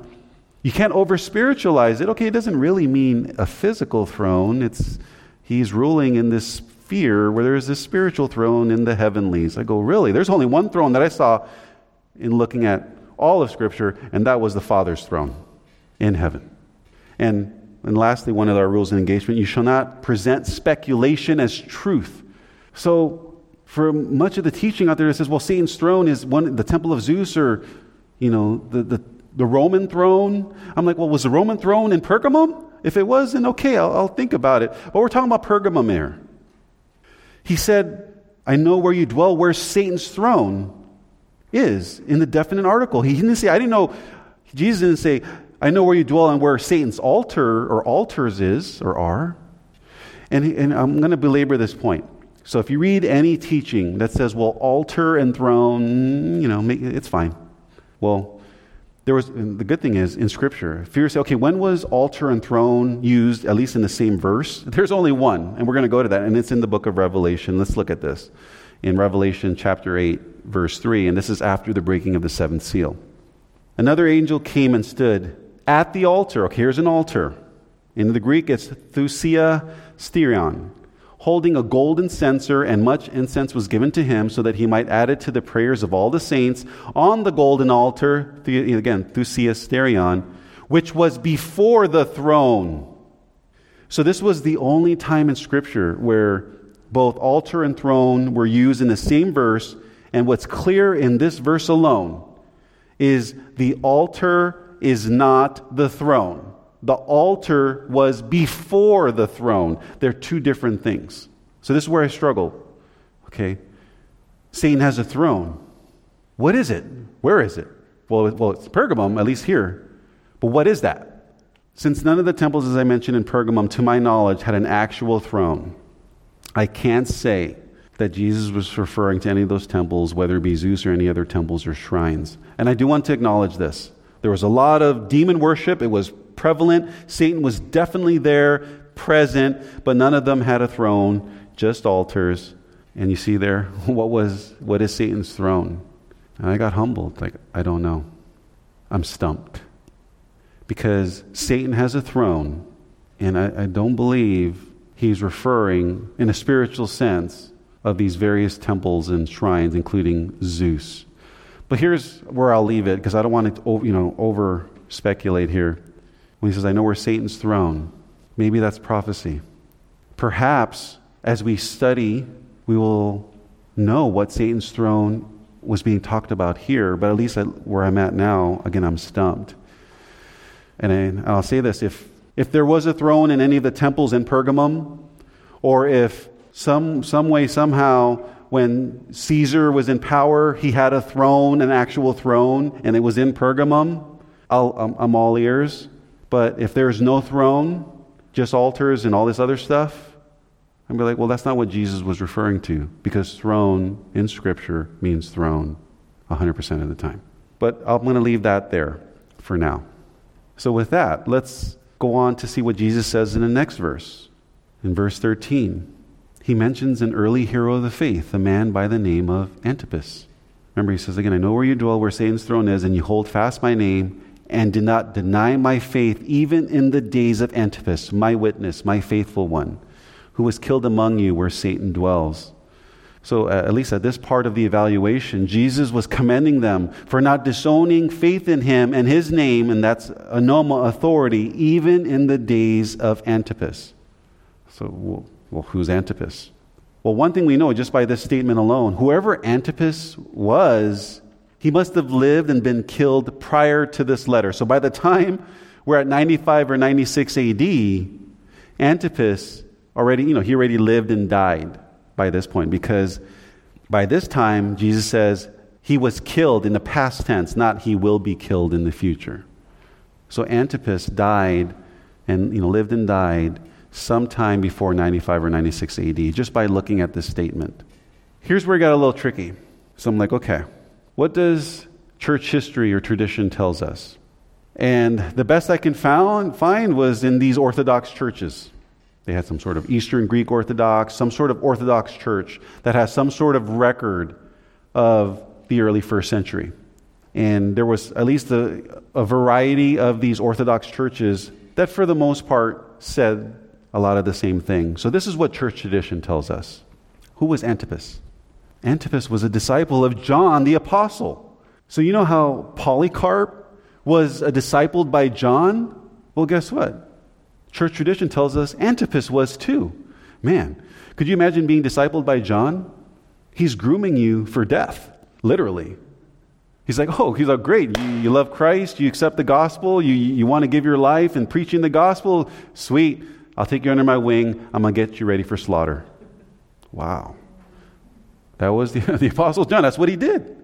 You can't over spiritualize it. Okay, it doesn't really mean a physical throne. It's he's ruling in this sphere where there's this spiritual throne in the heavenlies. I go, really? There's only one throne that I saw in looking at all of Scripture, and that was the Father's throne in heaven. And and lastly, one of our rules of engagement you shall not present speculation as truth. So, for much of the teaching out there, it says, well, Satan's throne is one, the temple of Zeus or, you know, the, the, the Roman throne. I'm like, well, was the Roman throne in Pergamum? If it was, then okay, I'll, I'll think about it. But we're talking about Pergamum here. He said, I know where you dwell, where Satan's throne is in the definite article. He didn't say, I didn't know, Jesus didn't say, I know where you dwell and where Satan's altar or altars is or are. And, and I'm going to belabor this point. So if you read any teaching that says, well, altar and throne, you know, it's fine. Well, there was the good thing is in scripture if you say okay when was altar and throne used at least in the same verse? There's only one and we're going to go to that and it's in the book of revelation. Let's look at this. In revelation chapter 8 verse 3 and this is after the breaking of the seventh seal. Another angel came and stood at the altar. Okay here's an altar. In the greek it's thusia sterion holding a golden censer, and much incense was given to him so that he might add it to the prayers of all the saints on the golden altar, again, Thusiasterion, which was before the throne. So this was the only time in Scripture where both altar and throne were used in the same verse, and what's clear in this verse alone is the altar is not the throne the altar was before the throne. They're two different things. So this is where I struggle. Okay? Satan has a throne. What is it? Where is it? Well, well, it's Pergamum, at least here. But what is that? Since none of the temples, as I mentioned in Pergamum, to my knowledge, had an actual throne, I can't say that Jesus was referring to any of those temples, whether it be Zeus or any other temples or shrines. And I do want to acknowledge this. There was a lot of demon worship, it was prevalent. Satan was definitely there, present, but none of them had a throne, just altars. And you see there, what was what is Satan's throne? And I got humbled, like, I don't know. I'm stumped. Because Satan has a throne, and I, I don't believe he's referring, in a spiritual sense, of these various temples and shrines, including Zeus. But here's where I'll leave it, because I don't want to you know, over speculate here. When he says, I know where Satan's throne, maybe that's prophecy. Perhaps as we study, we will know what Satan's throne was being talked about here, but at least where I'm at now, again, I'm stumped. And I, will say this if, if there was a throne in any of the temples in Pergamum, or if some, some way, somehow, when Caesar was in power, he had a throne, an actual throne, and it was in Pergamum, I'll, I'm, I'm all ears. But if there's no throne, just altars and all this other stuff, and be like, well, that's not what Jesus was referring to, because throne in Scripture means throne 100% of the time. But I'm going to leave that there for now. So, with that, let's go on to see what Jesus says in the next verse. In verse 13, he mentions an early hero of the faith, a man by the name of Antipas. Remember, he says again, I know where you dwell, where Satan's throne is, and you hold fast my name and did not deny my faith, even in the days of Antipas, my witness, my faithful one who was killed among you where Satan dwells. So, uh, at least at this part of the evaluation, Jesus was commending them for not disowning faith in him and his name, and that's onoma authority, even in the days of Antipas. So, well, well, who's Antipas? Well, one thing we know just by this statement alone whoever Antipas was, he must have lived and been killed prior to this letter. So, by the time we're at 95 or 96 AD, Antipas already, you know, he already lived and died by this point because by this time, Jesus says he was killed in the past tense, not he will be killed in the future. So Antipas died and, you know, lived and died sometime before 95 or 96 AD just by looking at this statement. Here's where it got a little tricky. So I'm like, okay, what does church history or tradition tells us? And the best I can found, find was in these Orthodox churches. They had some sort of Eastern Greek Orthodox, some sort of Orthodox church that has some sort of record of the early first century. And there was at least a, a variety of these Orthodox churches that, for the most part, said a lot of the same thing. So, this is what church tradition tells us. Who was Antipas? Antipas was a disciple of John the Apostle. So, you know how Polycarp was a discipled by John? Well, guess what? Church tradition tells us Antipas was too. Man, could you imagine being discipled by John? He's grooming you for death, literally. He's like, oh, he's like, great. You, you love Christ. You accept the gospel. You, you want to give your life in preaching the gospel. Sweet. I'll take you under my wing. I'm going to get you ready for slaughter. Wow. That was the, the Apostle John. That's what he did.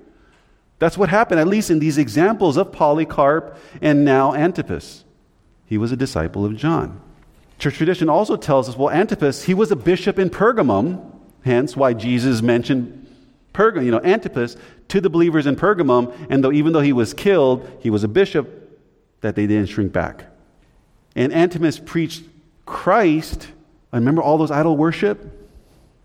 That's what happened, at least in these examples of Polycarp and now Antipas. He was a disciple of John. Church tradition also tells us, well, Antipas, he was a bishop in Pergamum, hence why Jesus mentioned Pergamum, you know, Antipas to the believers in Pergamum, and though even though he was killed, he was a bishop, that they didn't shrink back. And Antipas preached Christ. Remember all those idol worship?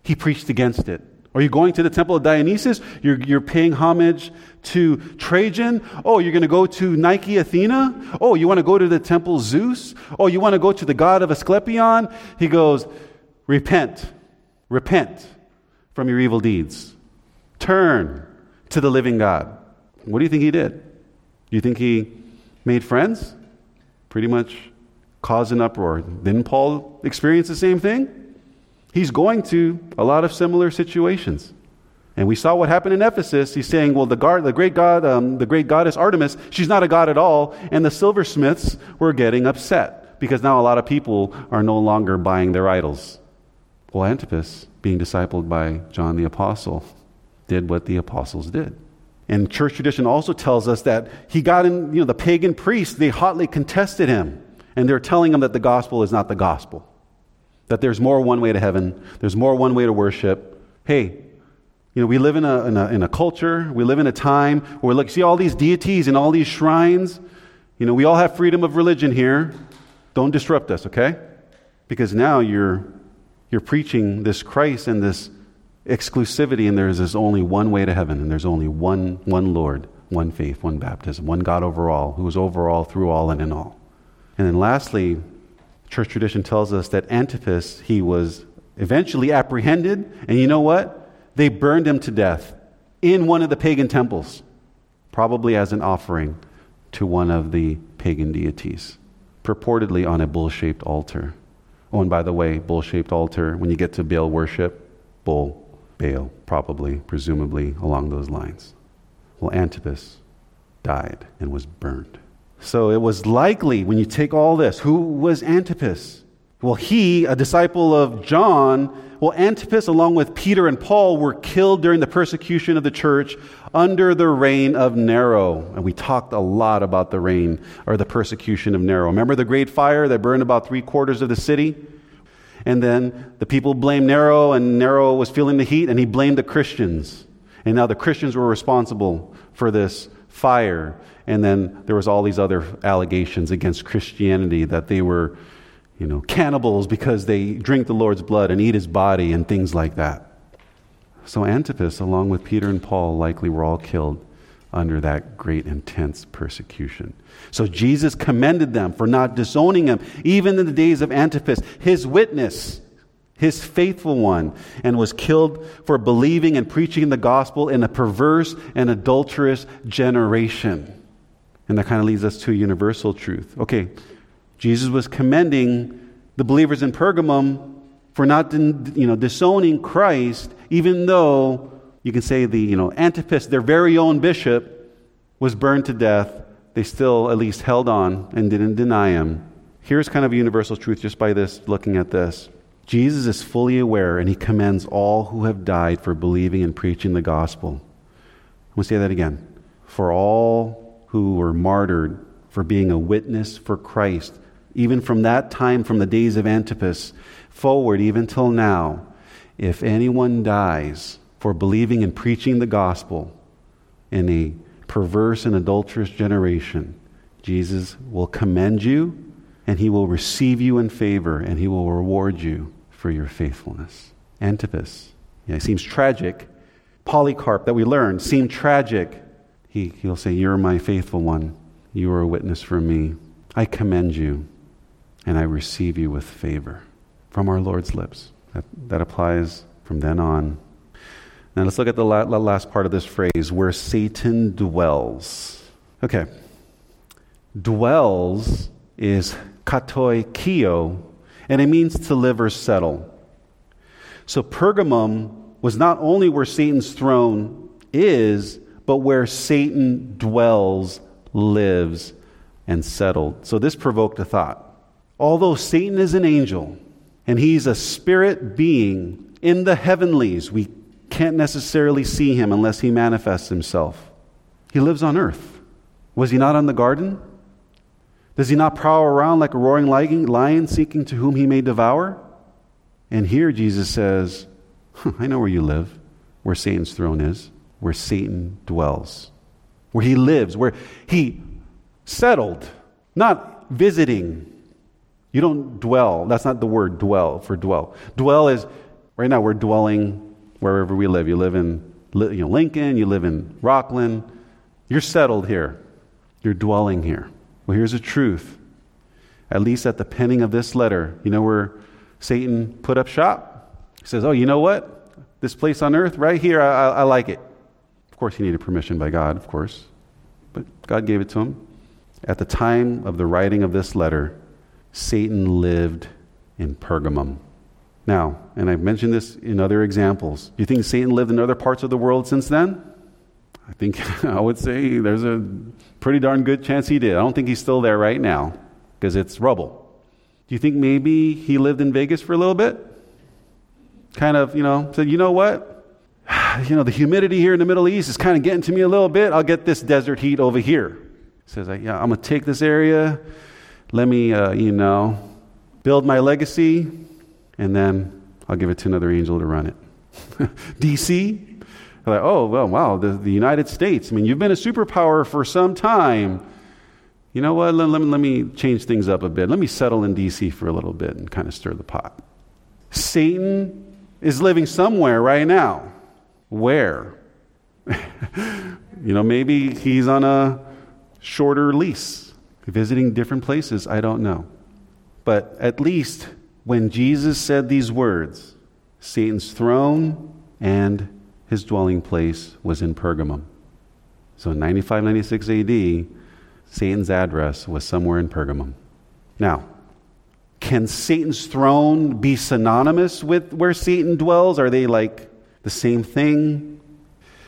He preached against it. Are you going to the temple of Dionysus? You're, you're paying homage to Trajan? Oh, you're going to go to Nike Athena? Oh, you want to go to the temple Zeus? Oh, you want to go to the god of Asclepion? He goes, Repent. Repent from your evil deeds. Turn to the living God. What do you think he did? Do you think he made friends? Pretty much caused an uproar. Didn't Paul experience the same thing? He's going to a lot of similar situations. And we saw what happened in Ephesus. He's saying, well, the, guard, the great god, um, the great goddess Artemis, she's not a god at all. And the silversmiths were getting upset because now a lot of people are no longer buying their idols. Well, Antipas, being discipled by John the Apostle, did what the apostles did. And church tradition also tells us that he got in, you know, the pagan priests, they hotly contested him. And they're telling him that the gospel is not the gospel. That there's more one way to heaven, there's more one way to worship. Hey, you know, we live in a, in a, in a culture, we live in a time where we look, see all these deities and all these shrines. You know, we all have freedom of religion here. Don't disrupt us, okay? Because now you're, you're preaching this Christ and this exclusivity, and there's this only one way to heaven, and there's only one, one Lord, one faith, one baptism, one God over all, who is over all, through all, and in all. And then lastly, church tradition tells us that Antipas, he was eventually apprehended, and you know what? They burned him to death in one of the pagan temples, probably as an offering to one of the pagan deities, purportedly on a bull shaped altar. Oh, and by the way, bull shaped altar, when you get to Baal worship, bull, Baal, probably, presumably along those lines. Well, Antipas died and was burned. So it was likely, when you take all this, who was Antipas? Well, he, a disciple of John, well, Antipas, along with Peter and Paul, were killed during the persecution of the church under the reign of Nero. And we talked a lot about the reign or the persecution of Nero. Remember the great fire that burned about three quarters of the city? And then the people blamed Nero, and Nero was feeling the heat, and he blamed the Christians. And now the Christians were responsible for this fire. And then there was all these other allegations against Christianity that they were, you know, cannibals because they drink the Lord's blood and eat his body and things like that. So Antipas, along with Peter and Paul, likely were all killed under that great intense persecution. So Jesus commended them for not disowning him, even in the days of Antipas, his witness, his faithful one, and was killed for believing and preaching the gospel in a perverse and adulterous generation. And that kind of leads us to a universal truth. Okay, Jesus was commending the believers in Pergamum for not you know, disowning Christ, even though you can say the you know, Antipas, their very own bishop, was burned to death. They still at least held on and didn't deny him. Here's kind of a universal truth just by this, looking at this. Jesus is fully aware and he commends all who have died for believing and preaching the gospel. I'm going to say that again. For all who were martyred for being a witness for Christ, even from that time, from the days of Antipas forward, even till now, if anyone dies for believing and preaching the gospel in a perverse and adulterous generation, Jesus will commend you and he will receive you in favor and he will reward you for your faithfulness. Antipas, yeah, it seems tragic. Polycarp, that we learned, seemed tragic he, he'll say, You're my faithful one. You are a witness for me. I commend you, and I receive you with favor from our Lord's lips. That, that applies from then on. Now let's look at the la- last part of this phrase where Satan dwells. Okay. Dwells is katoikeo, and it means to live or settle. So Pergamum was not only where Satan's throne is, but where Satan dwells, lives, and settled. So this provoked a thought. Although Satan is an angel and he's a spirit being in the heavenlies, we can't necessarily see him unless he manifests himself. He lives on earth. Was he not on the garden? Does he not prowl around like a roaring lion seeking to whom he may devour? And here Jesus says, I know where you live, where Satan's throne is where Satan dwells, where he lives, where he settled, not visiting. You don't dwell. That's not the word dwell for dwell. Dwell is, right now, we're dwelling wherever we live. You live in you know, Lincoln, you live in Rocklin. You're settled here. You're dwelling here. Well, here's the truth. At least at the penning of this letter, you know where Satan put up shop? He says, Oh, you know what? This place on earth, right here, I, I, I like it. Of course, he needed permission by God, of course, but God gave it to him. At the time of the writing of this letter, Satan lived in Pergamum. Now, and I've mentioned this in other examples. Do you think Satan lived in other parts of the world since then? I think I would say there's a pretty darn good chance he did. I don't think he's still there right now because it's rubble. Do you think maybe he lived in Vegas for a little bit? Kind of, you know, said, you know what? you know, the humidity here in the Middle East is kind of getting to me a little bit. I'll get this desert heat over here. He says, yeah, I'm going to take this area. Let me, uh, you know, build my legacy, and then I'll give it to another angel to run it. DC? Like, oh, well, wow, the, the United States. I mean, you've been a superpower for some time. You know what? Let, let, let me change things up a bit. Let me settle in DC for a little bit and kind of stir the pot. Satan is living somewhere right now. Where? you know, maybe he's on a shorter lease, visiting different places. I don't know. But at least when Jesus said these words, Satan's throne and his dwelling place was in Pergamum. So in 95 96 AD, Satan's address was somewhere in Pergamum. Now, can Satan's throne be synonymous with where Satan dwells? Are they like the same thing?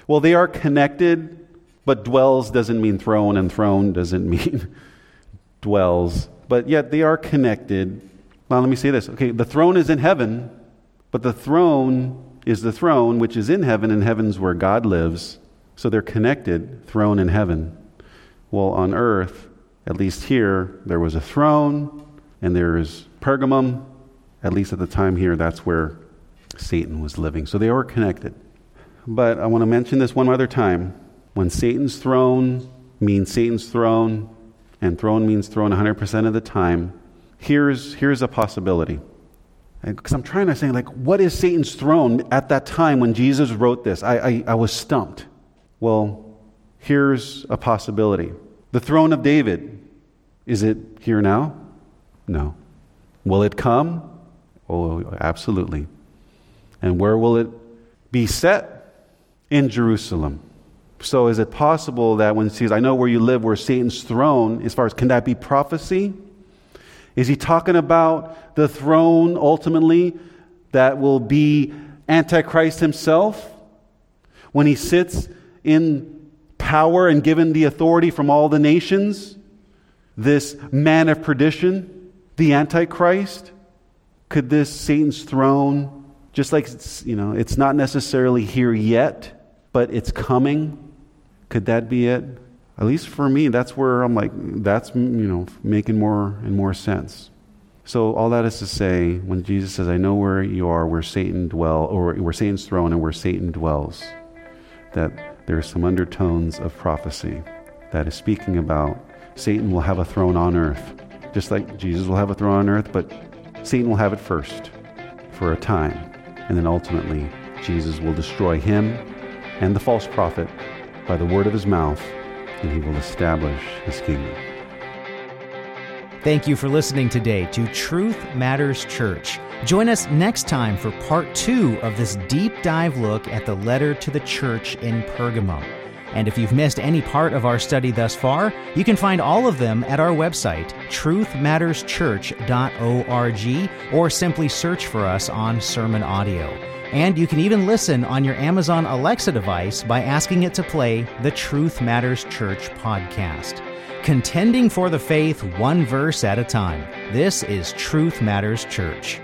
Well, they are connected, but dwells doesn't mean throne, and throne doesn't mean dwells. But yet they are connected. Now, let me say this. Okay, the throne is in heaven, but the throne is the throne which is in heaven, and heaven's where God lives. So they're connected, throne in heaven. Well, on earth, at least here, there was a throne, and there is Pergamum. At least at the time here, that's where Satan was living. So they were connected. But I want to mention this one other time. When Satan's throne means Satan's throne, and throne means throne 100% of the time, here's, here's a possibility. Because I'm trying to say, like, what is Satan's throne at that time when Jesus wrote this? I, I, I was stumped. Well, here's a possibility. The throne of David, is it here now? No. Will it come? Oh, absolutely. And where will it be set? In Jerusalem. So is it possible that when he says, I know where you live, where Satan's throne, as far as can that be prophecy? Is he talking about the throne ultimately that will be Antichrist himself? When he sits in power and given the authority from all the nations? This man of perdition, the Antichrist? Could this Satan's throne just like it's, you know, it's not necessarily here yet, but it's coming. Could that be it? At least for me, that's where I'm like, that's, you know, making more and more sense. So all that is to say, when Jesus says, I know where you are, where Satan dwell, or where Satan's throne and where Satan dwells, that there are some undertones of prophecy that is speaking about Satan will have a throne on earth, just like Jesus will have a throne on earth, but Satan will have it first for a time. And then ultimately, Jesus will destroy him and the false prophet by the word of his mouth, and he will establish his kingdom. Thank you for listening today to Truth Matters Church. Join us next time for part two of this deep dive look at the letter to the church in Pergamum. And if you've missed any part of our study thus far, you can find all of them at our website, truthmatterschurch.org, or simply search for us on Sermon Audio. And you can even listen on your Amazon Alexa device by asking it to play the Truth Matters Church podcast. Contending for the faith one verse at a time. This is Truth Matters Church.